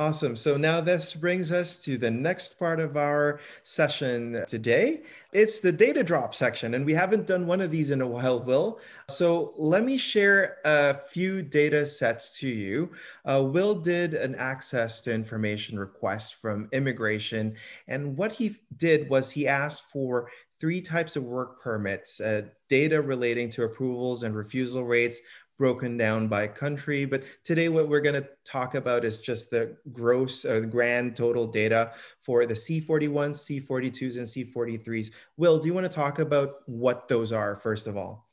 Awesome. So now this brings us to the next part of our session today. It's the data drop section, and we haven't done one of these in a while, Will. So let me share a few data sets to you. Uh, Will did an access to information request from immigration, and what he did was he asked for three types of work permits, uh, data relating to approvals and refusal rates, broken down by country. But today, what we're going to talk about is just the gross, uh, grand total data for the C41s, C42s, and C43s. Will, do you want to talk about what those are, first of all?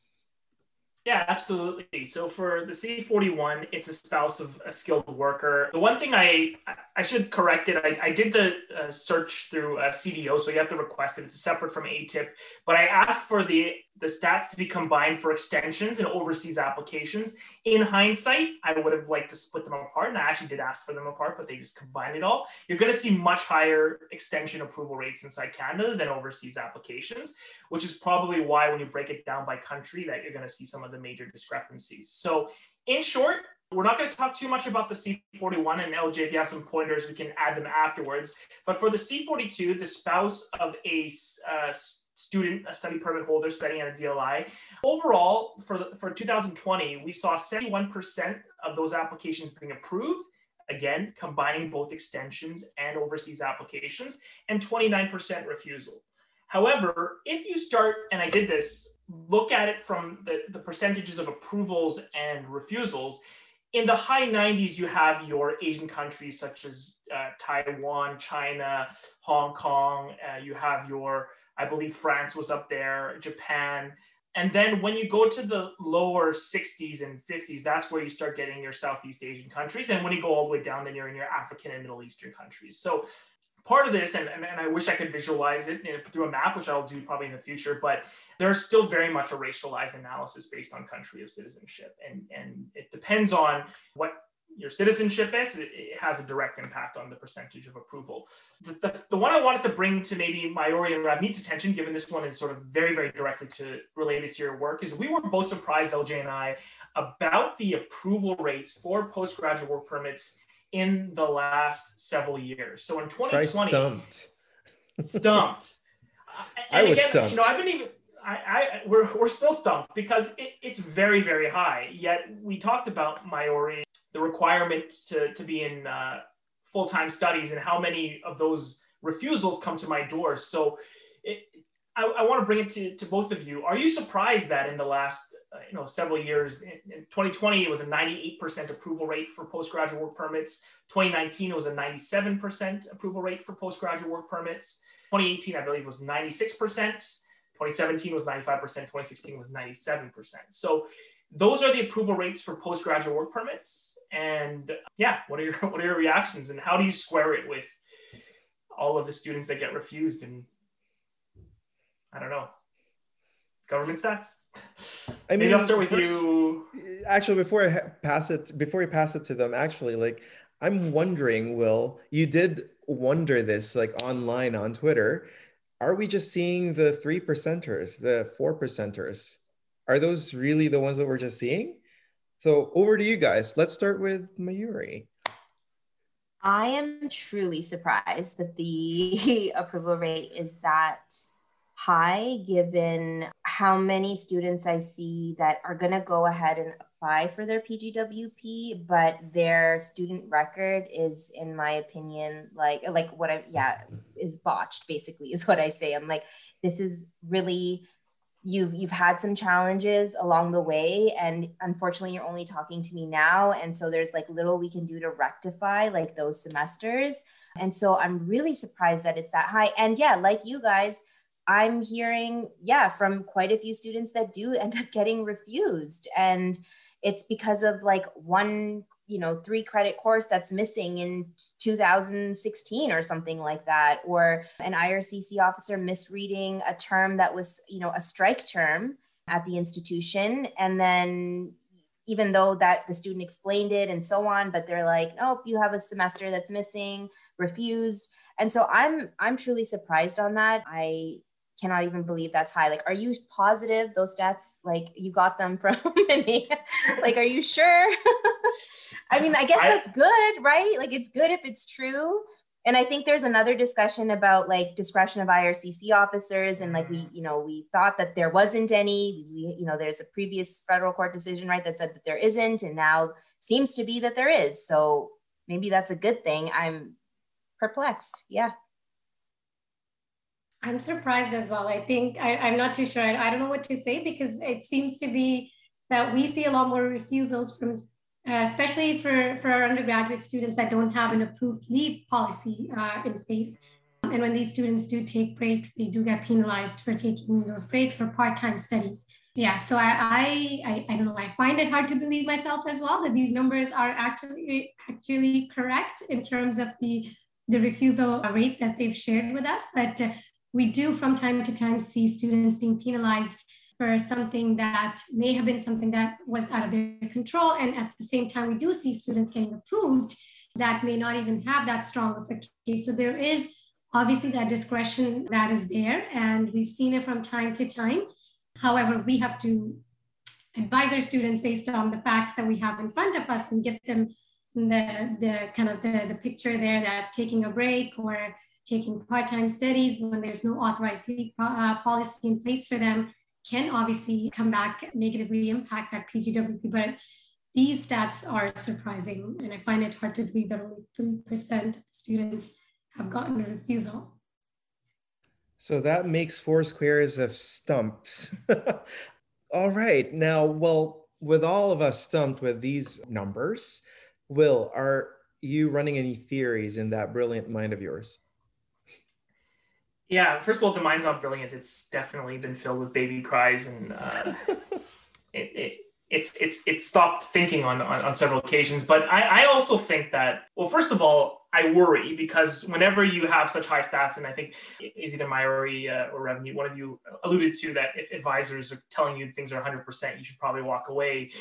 Yeah, absolutely. So for the C41, it's a spouse of a skilled worker. The one thing I I should correct it. I, I did the uh, search through a CDO, so you have to request it. It's separate from ATIP. But I asked for the the stats to be combined for extensions and overseas applications. In hindsight, I would have liked to split them apart, and I actually did ask for them apart, but they just combined it all. You're going to see much higher extension approval rates inside Canada than overseas applications, which is probably why when you break it down by country, that you're going to see some of the major discrepancies. So, in short, we're not going to talk too much about the C41 and LJ. If you have some pointers, we can add them afterwards. But for the C42, the spouse of a uh, student, a study permit holder studying at a DLI. Overall, for, the, for 2020, we saw 71% of those applications being approved, again, combining both extensions and overseas applications, and 29% refusal. However, if you start, and I did this, look at it from the, the percentages of approvals and refusals, in the high 90s, you have your Asian countries such as uh, Taiwan, China, Hong Kong. Uh, you have your I believe France was up there, Japan. And then when you go to the lower 60s and 50s, that's where you start getting your Southeast Asian countries. And when you go all the way down, then you're in your African and Middle Eastern countries. So part of this, and, and, and I wish I could visualize it through a map, which I'll do probably in the future, but there's still very much a racialized analysis based on country of citizenship. And, and it depends on what your citizenship is, it, it, has a direct impact on the percentage of approval. The, the, the, one I wanted to bring to maybe Mayuri and Ravneet's attention, given this one is sort of very, very directly to related to your work, is we were both surprised, LJ and I, about the approval rates for postgraduate work permits in the last several years. So in 2020, Try stumped. stumped. I was again, stumped. You know, I've been even. I, I, we're, we're still stumped because it, it's very, very high. Yet we talked about Mayuri the requirement to, to be in uh, full-time studies and how many of those refusals come to my door. So it, I, I want to bring it to, to both of you. Are you surprised that in the last uh, you know several years, in, in 2020 it was a 98% approval rate for postgraduate work permits. 2019 it was a 97% approval rate for postgraduate work permits. 2018 I believe was 96%. 2017 was 95%. 2016 was 97%. So those are the approval rates for postgraduate work permits. And yeah, what are your what are your reactions and how do you square it with all of the students that get refused and I don't know government stats? I mean, Maybe I'll start with first, you. Actually, before I pass it, before you pass it to them, actually, like I'm wondering, Will, you did wonder this like online on Twitter. Are we just seeing the three percenters, the four percenters? Are those really the ones that we're just seeing? So over to you guys. Let's start with Mayuri. I am truly surprised that the approval rate is that high given how many students I see that are going to go ahead and apply for their PGWP, but their student record is, in my opinion, like like what I yeah is botched. Basically, is what I say. I'm like, this is really you've you've had some challenges along the way and unfortunately you're only talking to me now and so there's like little we can do to rectify like those semesters. And so i'm really surprised that it's that high. And yeah like you guys i'm hearing yeah from quite a few students that do end up getting refused. And it's because of like one you know three credit course that's missing in 2016 or something like that or an ircc officer misreading a term that was you know a strike term at the institution and then even though that the student explained it and so on but they're like nope you have a semester that's missing refused and so i'm i'm truly surprised on that i cannot even believe that's high. Like, are you positive those stats, like you got them from like, are you sure? I mean, I guess I, that's good, right? Like it's good if it's true. And I think there's another discussion about like discretion of IRCC officers. And like we, you know, we thought that there wasn't any. We, you know, there's a previous federal court decision, right, that said that there isn't. And now seems to be that there is. So maybe that's a good thing. I'm perplexed. Yeah. I'm surprised as well. I think I, am not too sure. I, I, don't know what to say because it seems to be that we see a lot more refusals from, uh, especially for, for our undergraduate students that don't have an approved leave policy uh, in place. And when these students do take breaks, they do get penalized for taking those breaks or part-time studies. Yeah, so I, I, I don't know. I find it hard to believe myself as well that these numbers are actually actually correct in terms of the the refusal rate that they've shared with us. But uh, we do from time to time see students being penalized for something that may have been something that was out of their control. And at the same time, we do see students getting approved that may not even have that strong of a case. So there is obviously that discretion that is there, and we've seen it from time to time. However, we have to advise our students based on the facts that we have in front of us and give them the, the kind of the, the picture there that taking a break or taking part-time studies when there's no authorized leave uh, policy in place for them can obviously come back negatively impact that PGWP. But these stats are surprising, and I find it hard to believe that only 3% of students have gotten a refusal. So that makes four squares of stumps. all right. Now, well, with all of us stumped with these numbers, Will, are you running any theories in that brilliant mind of yours? Yeah, first of all, the mind's not brilliant. It's definitely been filled with baby cries, and uh, it, it, it's it's it's stopped thinking on, on, on several occasions. But I, I also think that well, first of all, I worry because whenever you have such high stats, and I think is either Mayuri uh, or Ravneet, one of you alluded to that if advisors are telling you things are 100%, you should probably walk away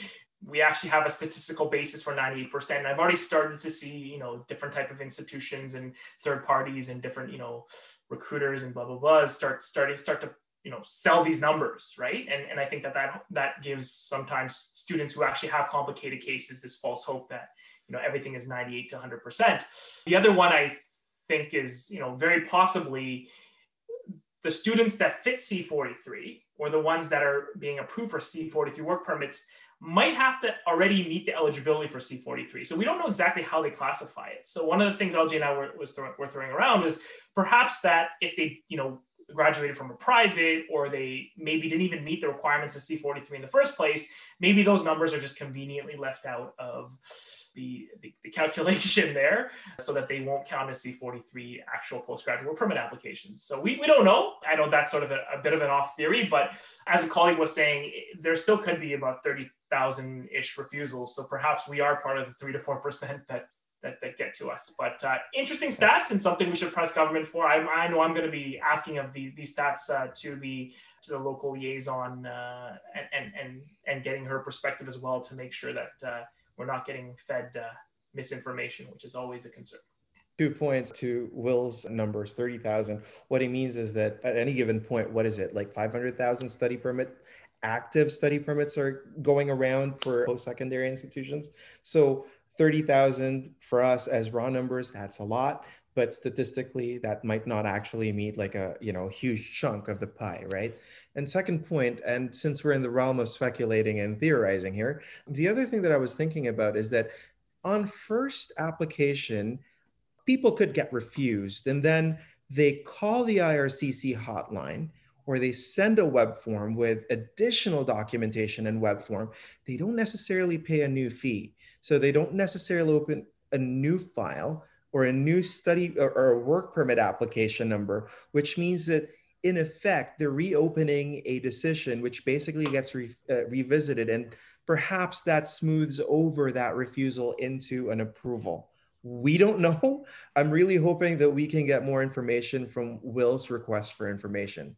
we actually have a statistical basis for 98% and i've already started to see you know different type of institutions and third parties and different you know recruiters and blah blah blah start starting start to you know sell these numbers right and and i think that that that gives sometimes students who actually have complicated cases this false hope that you know everything is 98 to 100% the other one i think is you know very possibly the students that fit c43 or the ones that are being approved for c43 work permits might have to already meet the eligibility for C43. So we don't know exactly how they classify it. So one of the things LJ and I were, was were throwing around was perhaps that if they, you know, graduated from a private or they maybe didn't even meet the requirements of C43 in the first place, maybe those numbers are just conveniently left out of the, the, the, calculation there so that they won't count as C43 actual postgraduate permit applications. So we, we don't know. I know that's sort of a, a bit of an off theory, but as a colleague was saying, there still could be about 30,000 ish refusals. So perhaps we are part of the three to 4% that that, that get to us. But uh, interesting stats and something we should press government for. I, I know I'm going to be asking of the, these stats uh, to the to the local liaison uh, and, and and getting her perspective as well to make sure that uh, we're not getting fed uh, misinformation, which is always a concern. Two points to Will's numbers 30,000. What he means is that at any given point, what is it, like 500,000 study permit, active study permits are going around for post secondary institutions. So 30,000 for us as raw numbers, that's a lot but statistically that might not actually meet like a you know huge chunk of the pie right? And second point and since we're in the realm of speculating and theorizing here the other thing that i was thinking about is that on first application people could get refused and then they call the ircc hotline or they send a web form with additional documentation and web form they don't necessarily pay a new fee so they don't necessarily open a new file or a new study or, or a work permit application number, which means that in effect, they're reopening a decision which basically gets re, uh, revisited and perhaps that smooths over that refusal into an approval. We don't know. I'm really hoping that we can get more information from Will's request for information.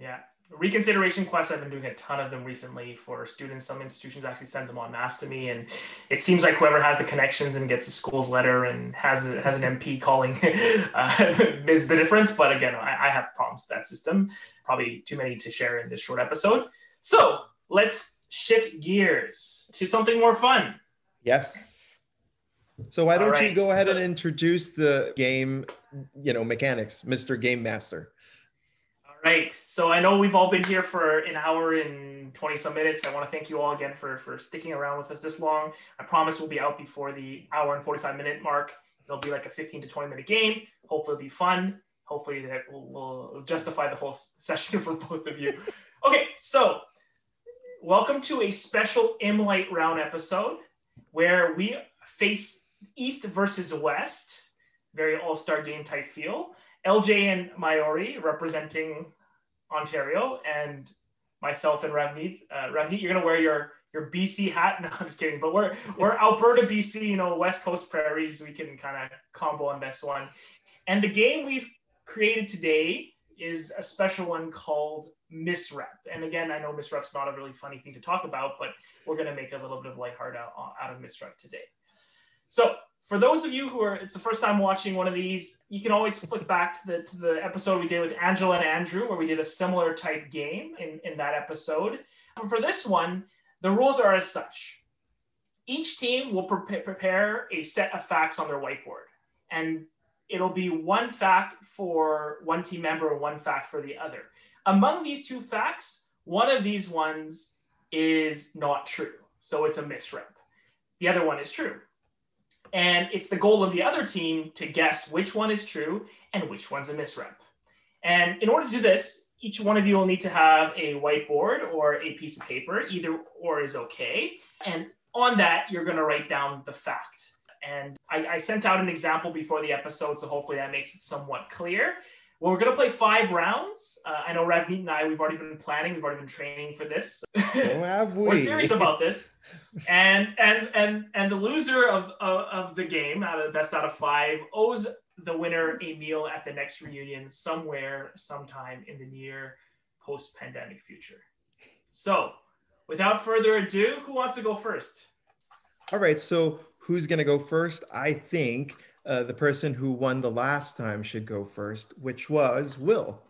Yeah, reconsideration quests i've been doing a ton of them recently for students. Some institutions actually send them on mass to me and it seems like whoever has the connections and gets a school's letter and has a, has an mp calling uh, is the difference. But again I, I have problems with that system. Probably too many to share in this short episode. So let's shift gears to something more fun. Yes. So why don't All you go ahead so- and introduce the game, you know, mechanics, Mr. Game Master. Right. So I know we've all been here for an hour and 20 some minutes. I want to thank you all again for, for sticking around with us this long. I promise we'll be out before the hour and 45 minute mark. It'll be like a 15 to 20 minute game. Hopefully it'll be fun. Hopefully that will, will justify the whole session for both of you. Okay, so welcome to a special Imlight round episode where we face East versus West. Very all-star game type feel. LJ and Mayuri representing Ontario, and myself and Ravneet. Uh, Ravneet, you're gonna wear your your BC hat. No, I'm just kidding. But we're we're Alberta, BC. You know, West Coast prairies. We can kind of combo on this one. And the game we've created today is a special one called Misrep. And again, I know Misrep's not a really funny thing to talk about, but we're gonna make a little bit of lightheart out, out of Misrep today. So for those of you who are it's the first time watching one of these, you can always flick back to the to the episode we did with Angela and Andrew, where we did a similar type game in, in that episode. But for this one, the rules are as such. Each team will pre- prepare a set of facts on their whiteboard, and it'll be one fact for one team member and one fact for the other. Among these two facts, one of these ones is not true, so it's a misrep. The other one is true. And it's the goal of the other team to guess which one is true and which one's a misrep. And in order to do this, each one of you will need to have a whiteboard or a piece of paper, either or is okay. And on that, you're going to write down the fact. And I, I sent out an example before the episode, so hopefully that makes it somewhat clear. Well, we're going to play five rounds. Uh, I know Ravneet and I, we've already been planning, we've already been training for this. Have we? We're serious about this. And and and and the loser of, of of the game, out of the best out of five, owes the winner a meal at the next reunion somewhere, sometime in the near post-pandemic future. So, without further ado, who wants to go first? All right. So who's going to go first? I think uh, the person who won the last time should go first, which was Will.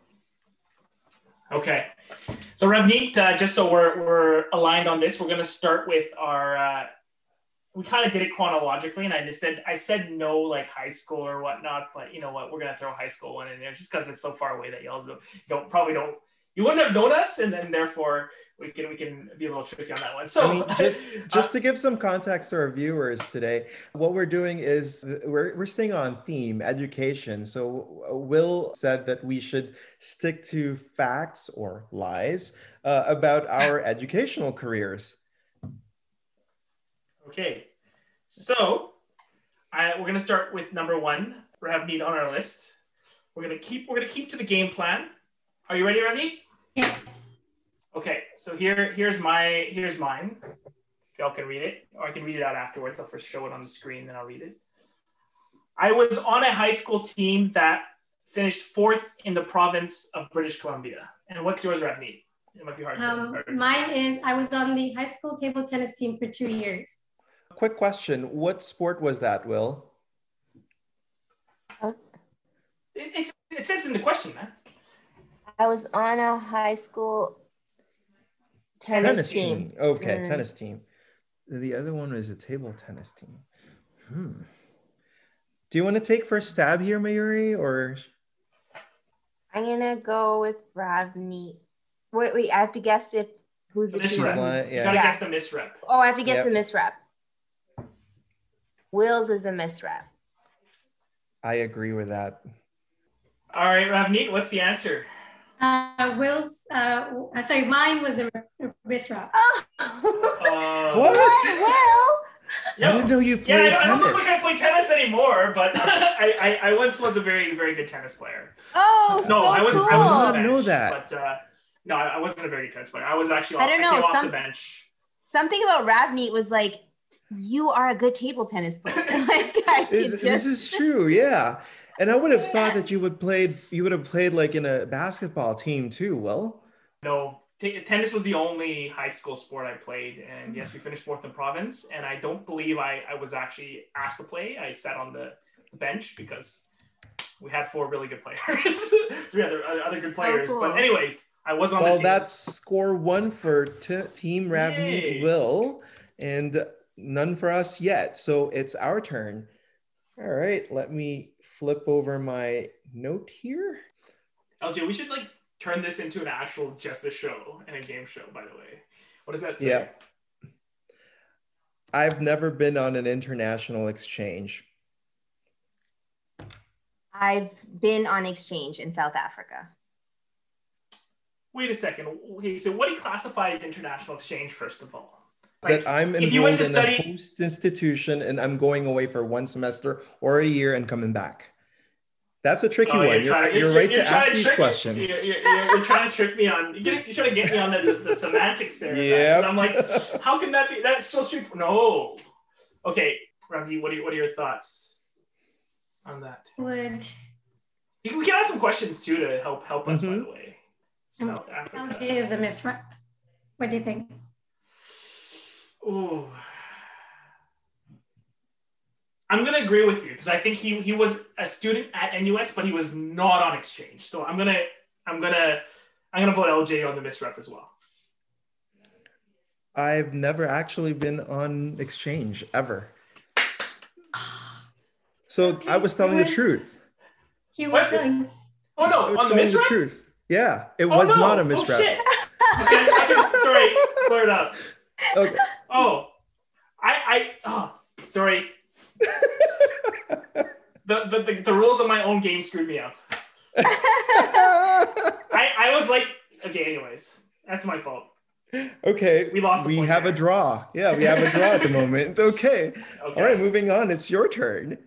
Okay. So Ravneet, uh, just so we're, we're aligned on this, we're going to start with our. Uh, we kind of did it chronologically, and I just said I said no like high school or whatnot, but you know what? We're gonna throw high school one in there just because it's so far away that y'all don't, don't probably don't. You wouldn't have known us, and then therefore we can we can be a little tricky on that one. So I mean, just just to give some context to our viewers today, what we're doing is we're we're staying on theme, education. So Will said that we should stick to facts or lies uh, about our educational careers. Okay, so I, we're gonna start with number one. Ravneet on our list. We're gonna keep we're gonna keep to the game plan. Are you ready, Ravneet? Yes. Okay, so here here's my here's mine. Y'all can read it, or I can read it out afterwards. I'll first show it on the screen, then I'll read it. I was on a high school team that finished fourth in the province of British Columbia. And what's yours, Ravneet? It might be hard. Um, to- mine is I was on the high school table tennis team for two years. Quick question: What sport was that, Will? It, it's, it says in the question, man. I was on a high school tennis, team. Okay, Mm. tennis team. The other one was a table tennis team. Hmm. Do you want to take first stab here, Mayuri, or I'm gonna go with Ravneet. Wait, wait, I have to guess if who's the Misrep. team. Who's li- You gotta Yeah. guess the misrep. Oh, I have to guess Yep. the misrep. Will's is the misrep. I agree with that. All right, Ravneet, what's the answer? Uh, Will's, uh, sorry, mine was the wrist wrap. Oh, Uh, What? Will? Yeah. I didn't know you played Yeah, played I don't, I don't look tennis. like I play tennis anymore, but I, I, I once was a very, very good tennis player. Oh, No, so I was cool. I was on the I know that. But uh, no, I I wasn't a very good tennis player. I was actually I don't I know, came off some- the bench. Something about Ravneet was like, you are a good table tennis player. like, I could Is- just... This is true, yeah. And I would have thought that you would played you would have played like in a basketball team too, Will. No, t- tennis was the only high school sport I played, and yes, we finished fourth in province. And I don't believe I, I was actually asked to play. I sat on the, the bench because we had four really good players, three other other good So players. cool. But anyways, I was on the Well, team. that's score one for t- Team Ravneet Will. And none for us yet. So it's our turn. All right, let me flip over my note here. LJ, we should like turn this into an actual just a show and a game show, by the way. What does that say? Yeah. I've never been on an international exchange. I've been on exchange in South Africa. Wait a second. Okay, so what do you classify as international exchange, first of all? Like, that I'm enrolled in study... a host institution and I'm going away for one semester or a year and coming back. That's a tricky oh, one. You're, you're, to, you're, you're right to ask to these questions. You're, you're, trying to trick me on. You're, trying to get me on the, the, the semantics there. Yeah. I'm like, how can that be? That's so street. No. Okay, Ravi, what are what are your thoughts on that? Would you can, we can ask some questions too to help help us. Mm-hmm. By the way, South Africa. LJ is the misrep. What do you think? Ooh. I'm gonna agree with you because I think he he was a student at NUS, but he was not on exchange. So I'm gonna I'm gonna I'm gonna vote LJ on the misrep as well. I've never actually been on exchange ever. So I was telling the truth. He was what? telling. Oh no, on the misrep. The truth. Yeah, it oh, was no. not a oh, misrep. Oh, shit. okay, sorry, clear it up. Okay. Oh, I I oh sorry the, the, the, the, rules of my own game screwed me up. I, I was like, okay, anyways, that's my fault. Okay. We lost. we have there. a draw. Yeah, we have a draw at the moment. Okay. okay. All right, moving on. It's your turn.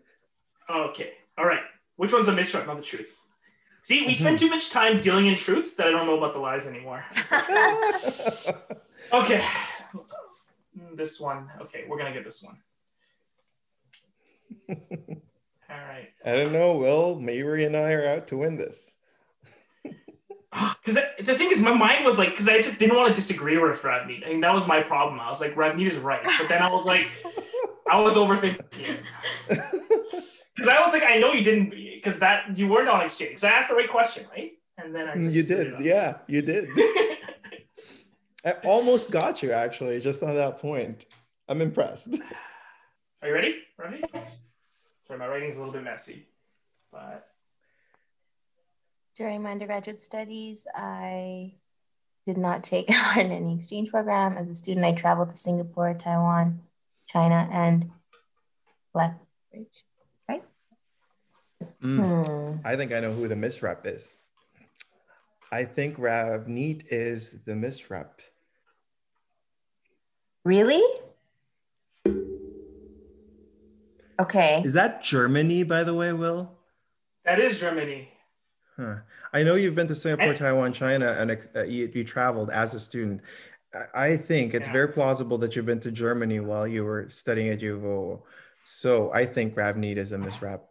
Okay. All right. Which one's a misrep, not the truth? See, we spend hmm. too much time dealing in truths that I don't know about the lies anymore. okay. This one. Okay, we're gonna get this one. All right. I don't know. Well, Mayuri and I are out to win this. Because the thing is, my mind was like, because I just didn't want to disagree with Ravneet. I mean, that was my problem. I was like, Ravneet is right. But then I was like, I was overthinking. Because I was like, I know you didn't, because that you weren't on exchange. Because I asked the right question, right? And then I you did, yeah, you did. I almost got you actually, just on that point. I'm impressed. Are you ready? Ready? Sorry, my writing's a little bit messy, but. During my undergraduate studies, I did not take part in any exchange program. As a student, I traveled to Singapore, Taiwan, China, and Lethbridge, right? Mm, hmm. I think I know who the misrep is. I think Ravneet is the misrep. Really? Okay. Is that Germany, by the way, Will? That is Germany. Huh. I know you've been to Singapore, and, Taiwan, China, and uh, you, you, traveled as a student. I think it's yeah. very plausible that you've been to Germany while you were studying at UVO. So I think Ravneet is a misrep.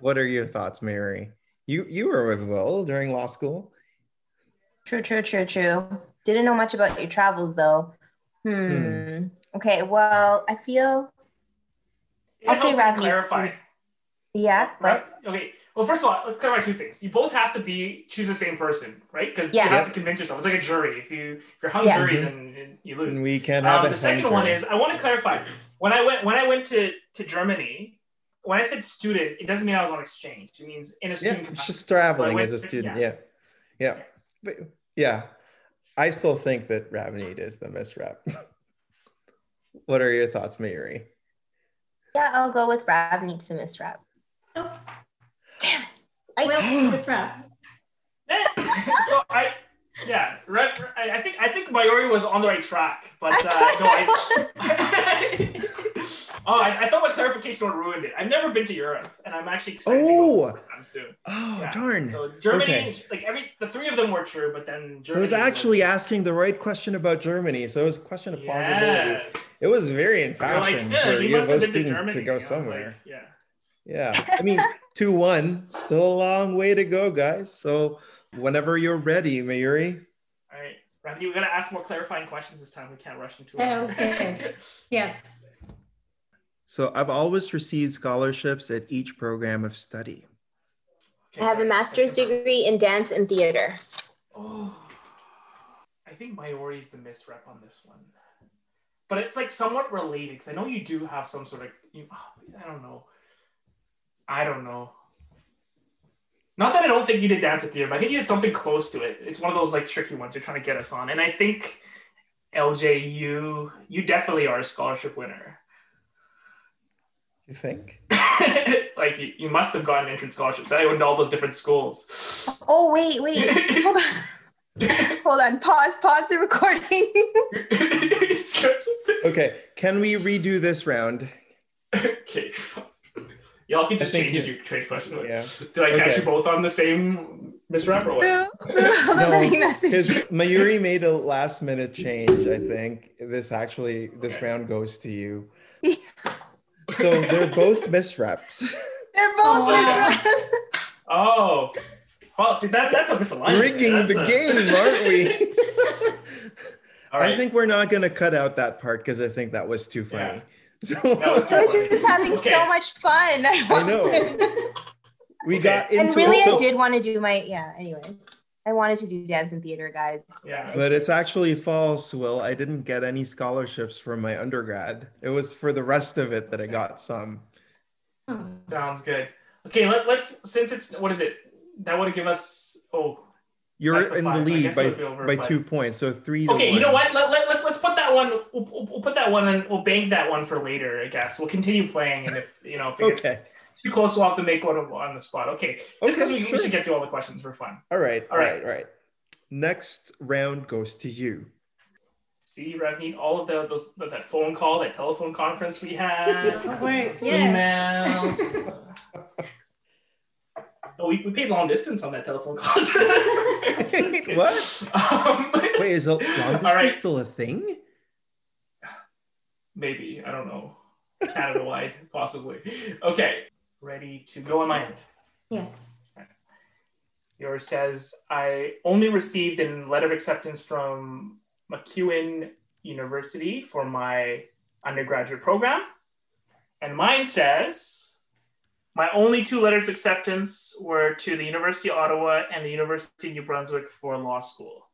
What are your thoughts, Mary? You you were with Will during law school. True, true, true, true. Didn't know much about your travels though. Hmm. hmm. Okay. Well, I feel I'll say Rav clarify. Yeah. Right. Okay. Well, first of all, let's clarify two things. You both have to be choose the same person, right? Because yeah. you have to convince yourself. It's like a jury. If you if you're hung yeah. jury, mm-hmm. then you lose. And we can't have um, The second jury. one is I want to clarify. When I went when I went to to Germany, when I said student, it doesn't mean I was on exchange. It means in a student yeah, capacity. Just traveling as a student. Yeah. Yeah. yeah. But yeah. I still think that Ravneet is the misrep. what are your thoughts, Mayuri? Yeah, I'll go with Ravneet's to misrep. Oh. Damn it. I will misrep. so I yeah, I, I think I think Mayuri was on the right track, but uh, no, I, oh, I, I, thought my clarification would ruined it. I've never been to Europe, and I'm actually excited oh. to go time soon. Oh, yeah. darn! So Germany, okay. like every the three of them were true, but then Germany. So I was actually asking the right question about Germany, so it was a question of plausibility. Yes. It was very in fashion like, yeah, for a UFO student to, to go somewhere. Like, yeah. Yeah, I mean, two one, still a long way to go, guys. So whenever you're ready, Mayuri. All right, Ravi, we got to ask more clarifying questions this time. We can't rush into it. Okay. yes. So I've always received scholarships at each program of study. Okay, I have a master's degree in dance and theater. Oh, I think Mayuri is the misrep on this one. but it's like somewhat related because I know you do have some sort of. You, oh, I don't know. I don't know. Not that I don't think you did dance and theater, but I think you did something close to it. It's one of those like tricky ones you're trying to get us on, and I think LJ, you you definitely are a scholarship winner. You think? like you, you must have gotten entrance scholarships. I went to all those different schools. Oh wait, wait, hold on, hold on. Pause, pause the recording. okay, can we redo this round? okay. Y'all can just change you, your trade question. Yeah. Did I catch you both on the same misrep or what? no, because Mayuri made a last minute change. I think this actually this okay. round goes to you. So they're both misreps. They're both oh, misreps. Oh. Well, see that that's a misalignment. Rigging that's the a... game, aren't we? I think we're not going to cut out that part because I think that was too funny. Yeah. So, I was just having okay. so much fun. I, I know. we Okay. got into and really, it. I did want to do my yeah. Anyway, I wanted to do dance and theater, guys. Yeah. But it's actually false, Will. I didn't get any scholarships from my undergrad. It was for the rest of it that I got some. Hmm. Sounds good. Okay, let, let's since it's what is it? That would give us oh You're the in the five. I lead by, over by five. two points, so three to Okay, one. you know what? Let, let, let's let's put that one. We'll, we'll, we'll put that one and we'll bank that one for later. I guess we'll continue playing, and if you know if it gets Okay. Too close, we'll have to make one on the spot. Okay, just because Okay, we, sure. we should get to all the questions for fun. All right, all All right, right. all right. Next round goes to you. See, Ravneet, all of the, those that phone call, that telephone conference we had, That works, yes. emails. oh, we, we paid long distance on that telephone call. What? Um, Wait, is a long distance right. still a thing? Maybe I don't know. Canada wide, possibly. Okay, ready to go on my end. Yes. Yours says, I only received a letter of acceptance from MacEwan University for my undergraduate program. And mine says, my only two letters of acceptance were to the University of Ottawa and the University of New Brunswick for law school.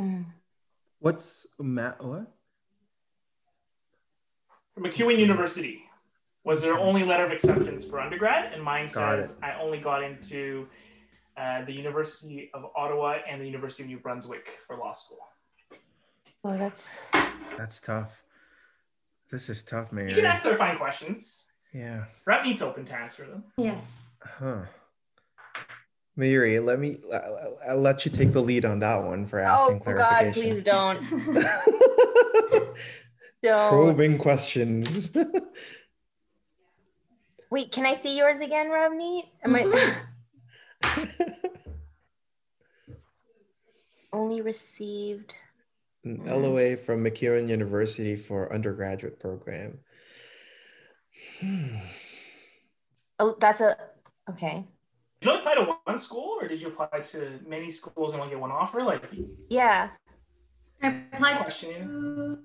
Mm. What's ma- what? MacEwan University was their only letter of acceptance for undergrad, and mine Got says I only got into uh, the University of Ottawa and the University of New Brunswick for law school. Oh, that's That's tough. This is tough, man. You can ask clarifying questions. Yeah. Ravneet's open to answer them. Yes. Huh. Mayuri, let me. I'll, I'll let you take the lead on that one for oh asking God, please don't, don't. Probing questions. Wait, can I see yours again, Ravneet? Am I only received? An LOA from MacEwan University for undergraduate program. Hmm. Oh, that's a okay. Did you apply to one school or did you apply to many schools and only get one offer? Like, Yeah. I applied to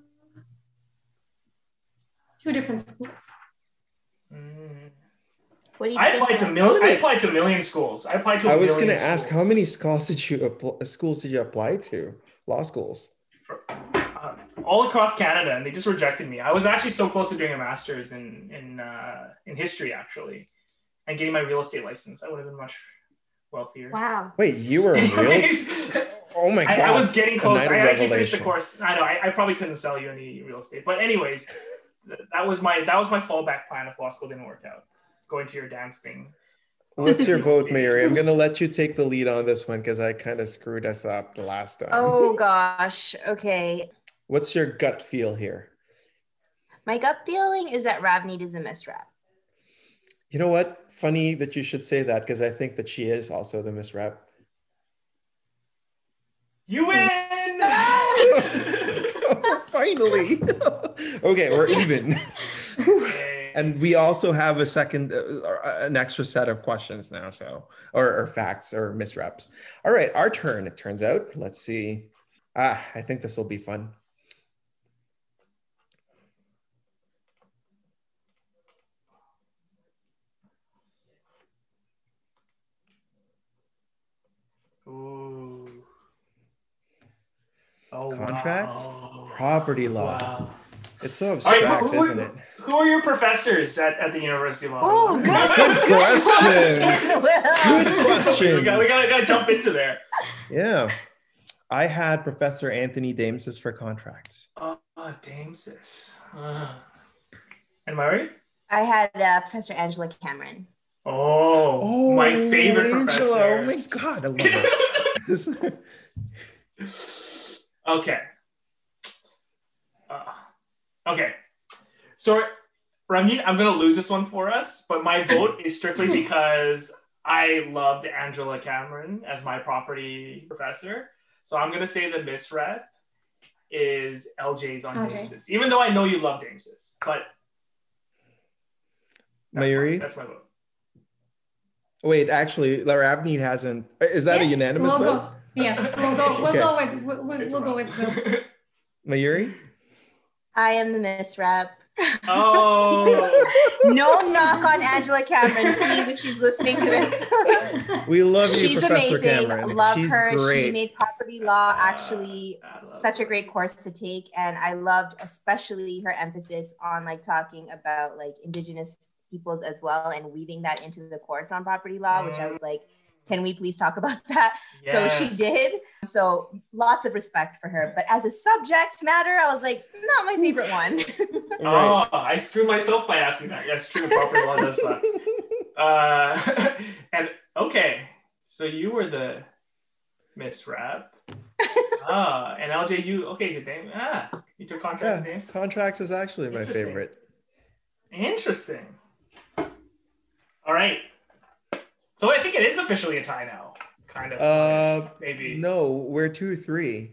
two different schools. Mm, What do you I think? applied to mil- I applied to a million schools. I applied to. I I was going to ask, how many schools did you apply, schools did you apply to? Law schools. uh, all across Canada, and they just rejected me. I was actually so close to doing a master's in in uh, in history, actually, and getting my real estate license. I would have been much wealthier. Wow. Wait, you were a real? oh my god! I, I was getting close. A I night of actually finished the course. I know. I, I probably couldn't sell you any real estate, but anyways, th- that was my that was my fallback plan if law school didn't work out. Going to your dance thing. What's your vote, Mary? I'm going to let you take the lead on this one because I kind of screwed us up the last time. Oh gosh. Okay. What's your gut feel here? My gut feeling is that Ravneet is a misrep. You know what? Funny that you should say that because I think that she is also the misrep. You win. Finally. okay, we're even. And we also have a second, uh, uh, an extra set of questions now, so, or, or facts or misreps. All right, our turn, it turns out. Let's see. Ah, I think this will be fun. Ooh. Oh, Contracts? wow. Property law. Wow. It's so All right, abstract, who, who, isn't it? who are your professors at, at the University of Oh, Ottawa? good, Good question. Good we question. got, we got, we got to jump into there. Yeah. I had Professor Anthony Daimsis for contracts. Oh, oh Daimsis. Uh. And Murray? I had uh, Professor Angela Cameron. Oh, my favorite Angela. Oh my god, I love her. okay. Uh, okay. So, Ravneet, I'm going to lose this one for us, but my vote is strictly because I loved Angela Cameron as my property professor. So I'm going to say the misrep is LJ's on LJ. Daimsis, even though I know you love Daimsis, but that's Mayuri? my, that's my vote. Wait, actually, Ravneet hasn't. Is that a unanimous we'll vote? go. Yes, we'll go. We'll Okay. go with. We'll, we'll, go with those. Mayuri? I am the misrep. oh, no knock on Angela Cameron, please, if she's listening to this. We love you, She's Professor amazing. Cameron. Love She's her. She made property law actually I such a great course to take. And I loved especially her emphasis on like talking about like indigenous peoples as well and weaving that into the course on property law, which I was like, can we please talk about that? So she did. So lots of respect for her. But as a subject matter, I was like, not my favorite one. Right. Oh, I screwed myself by asking that. Yes, true. Property law does suck. Uh, and okay, so you were the misrep. ah, and LJ, you okay? Your name? Ah, you took contracts Yeah, names. contracts is actually my favorite. Interesting. All right. So I think it is officially a tie now. Kind of. Uh, maybe. No, we're two three.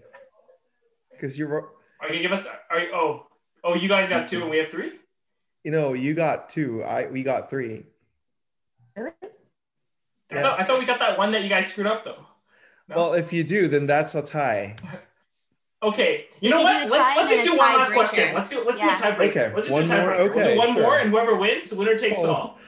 Because you're, Are you gonna give us? Are you, oh, oh, you guys got two and we have three. you know, you got two. I we got three. really? I, thought, I thought we got that one that you guys screwed up though. No? Well, if you do, then that's a tie. Okay, you We know what? Let's let's just do one last tiebreaker. question. Let's do let's Yeah. do a tiebreaker. Okay, Let's just one do a more? tiebreaker. we'll Okay, do one sure. more, and whoever wins, winner takes Oh. all.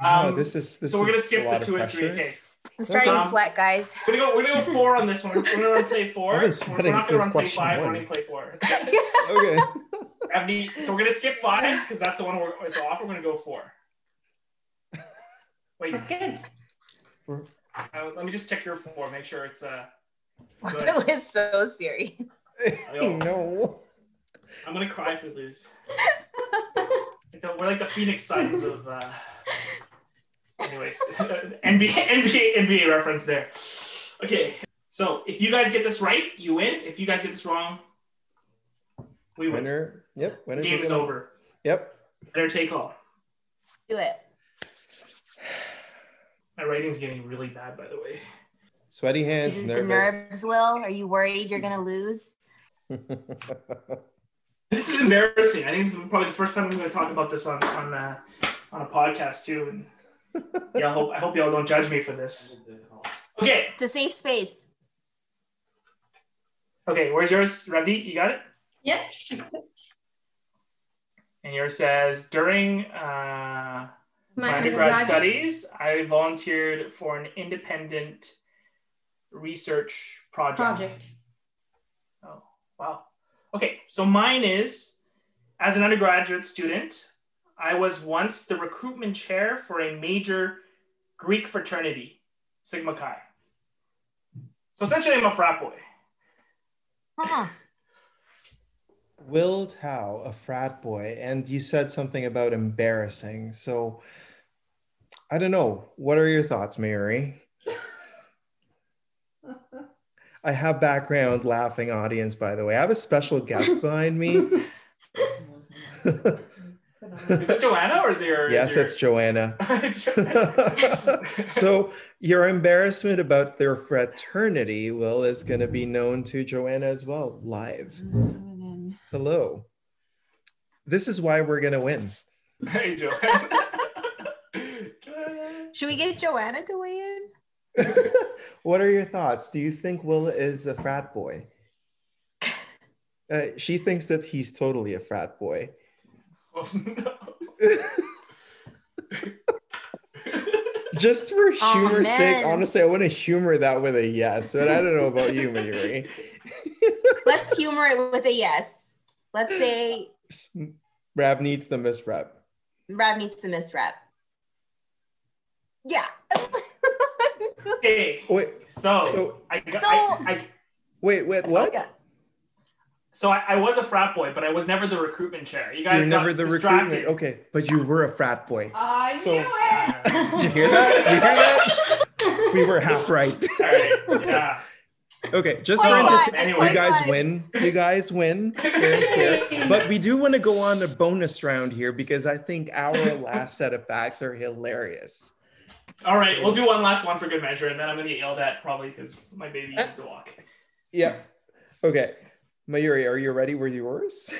Wow, Um, this is this so we're gonna is skip a the lot two of and three. pressure. Okay, I'm starting Um, to sweat, guys. we're gonna go. We're gonna go four on this one. We're gonna play four. We're not gonna run play question five. We're one. gonna play four. Okay. Abney, so we're gonna skip five because that's the one we're it's off. We're gonna go four. Wait, That's good. uh, let me just check your four. Make sure it's uh. Good. Will is so serious. I no. I'm gonna cry if we lose. We're like the Phoenix Suns of. Uh... Anyways, NBA, NBA, NBA reference there. Okay, so if you guys get this right, you win. If you guys get this wrong, we win. Winner. Yep. Winner. Game take is all. over. Yep. Better take all. Do it. My writing's getting really bad, by the way. Sweaty Is hands. it the nerves, Will? Are you worried you're gonna lose? This is embarrassing. I think this is probably the first time I'm going to talk about this on on uh, on a podcast too. And yeah, I hope I hope y'all don't judge me for this. Okay, It's a safe space. okay. Where's yours, Ravi? You got it. Yep. And yours says during uh, My, my undergrad studies, I volunteered for an independent research project. project. Oh, wow. Okay, so mine is as an undergraduate student, I was once the recruitment chair for a major Greek fraternity, Sigma Chi. So essentially, I'm a frat boy. Huh. Will Tao, a frat boy, and you said something about embarrassing. So I don't know. What are your thoughts, Mary? I have background laughing audience, by the way. I have a special guest behind me. Is it Joanna or is it your? yes, is your... it's Joanna. so your embarrassment about their fraternity, Will, is going to be known to Joanna as well, live. Hello. This is why we're going to win. hey, Joanna. Should we get Joanna to weigh in? what are your thoughts? Do you think Will is a frat boy? Uh, she thinks that he's totally a frat boy. Oh, no. Just for Aw, humor's sake, honestly, I want to humor that with a yes, but I don't know about you, Mary. Let's humor it with a yes. let's say Ravneet's the misrep. Ravneet's the misrep. Yeah. Okay. Wait, So, So- I, got- So- I, I wait, wait, what? Yeah. so I, I was a frat boy, but I was never the recruitment chair. You guys You're never the distracted. recruitment. Okay, but you were a frat boy. I So- knew it. Did you hear that? You hear that? We were half right. All right. Yeah. Okay, just Point wanted to, Anyway. you guys win. You guys win. Fair and square. But we do want to go on a bonus round here because I think our last set of facts are hilarious. All right. We'll do one last one for good measure, and then I'm gonna get yelled at probably because my baby eh. needs to walk. Yeah. Okay. Mayuri, are you ready with yours?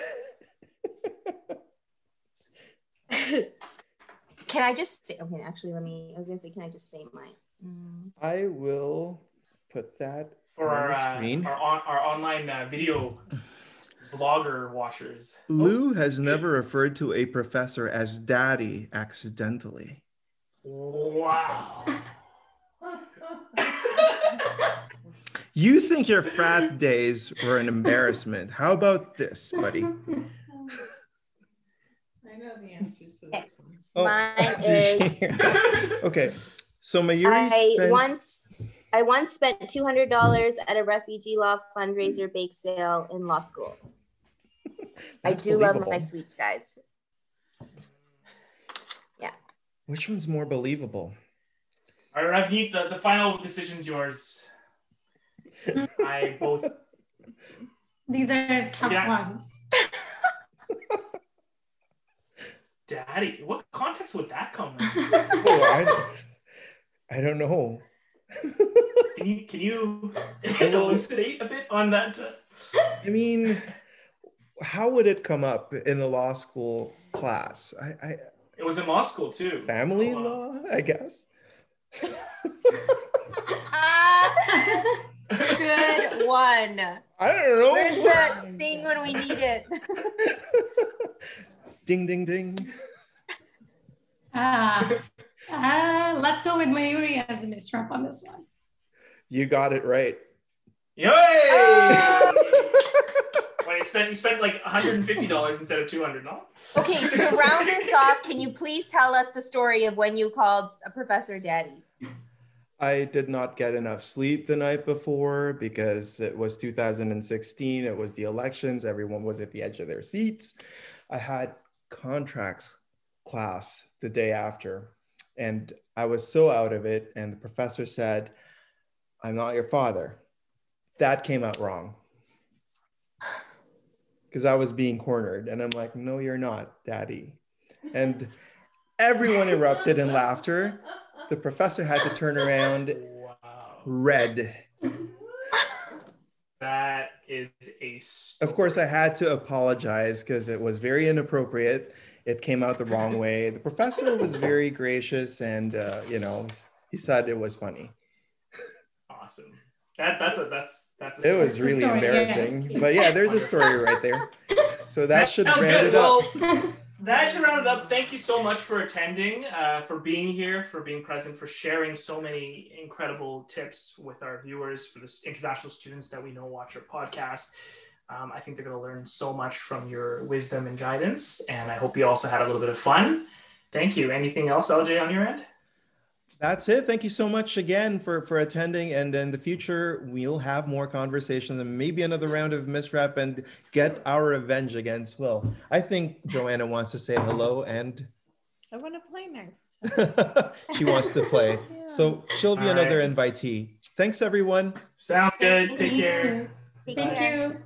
Can I just say, okay, actually, let me, I was gonna say, can I just say mine? Mm. I will put that For on our the uh, screen. our, on, our online uh, video vlogger watchers. Lou has never referred to a professor as daddy accidentally. Wow. You think your frat days were an embarrassment. How about this, buddy? I know the answer to this one. Oh, Mine is- okay. So Mayuri I spent once, I once spent two hundred dollars at a refugee law fundraiser bake sale in law school. I That's do love my sweets, guys. Yeah. Which one's more believable? All right, Ravneet, the, the final decision's yours. I both. These are tough Yeah. ones. Daddy, what context would that come in? Oh, I, I don't know. Can you can you Well- elucidate a bit on that? I mean, how would it come up in the law school class? I, I It was in law school too. family Oh, law, I guess. Good one. I don't know. Where's the thing when we need it? ding, ding, ding. Ah, uh, let's go with Mayuri as the misrep on this one. You got it right. Yay! Wait, you spent you spent like 150 dollars instead of 200, no? Okay, to round this off, can you please tell us the story of when you called a professor daddy? I did not get enough sleep the night before because it was 2016. It was the elections. Everyone was at the edge of their seats. I had contracts class the day after, and I was so out of it. And the professor said, I'm not your father. That came out wrong because I was being cornered. And I'm like, no, you're not, daddy. And everyone erupted in laughter. The professor had to turn around Wow, red. that is a. Of course, I had to apologize because it was very inappropriate. It came out the wrong way. The professor was very gracious and, uh, you know, he said it was funny. Awesome. That that's a that's that's. A It was really story, embarrassing. yes. But yeah, there's a story right there. So that should Sounds round good. it up. That should round it up. Thank you so much for attending, uh, for being here, for being present, for sharing so many incredible tips with our viewers, for the international students that we know watch our podcast. Um, I think they're going to learn so much from your wisdom and guidance, and I hope you also had a little bit of fun. Thank you. Anything else, LJ, on your end? That's it. Thank you so much again for for attending. And in the future, we'll have more conversations and maybe another round of misrep and get our revenge against Will. I think Joanna wants to say hello and I want to play next. she wants to play. Yeah. So she'll be All another right. invitee. Thanks, everyone. Sounds good. Take care. Take Thank care. you.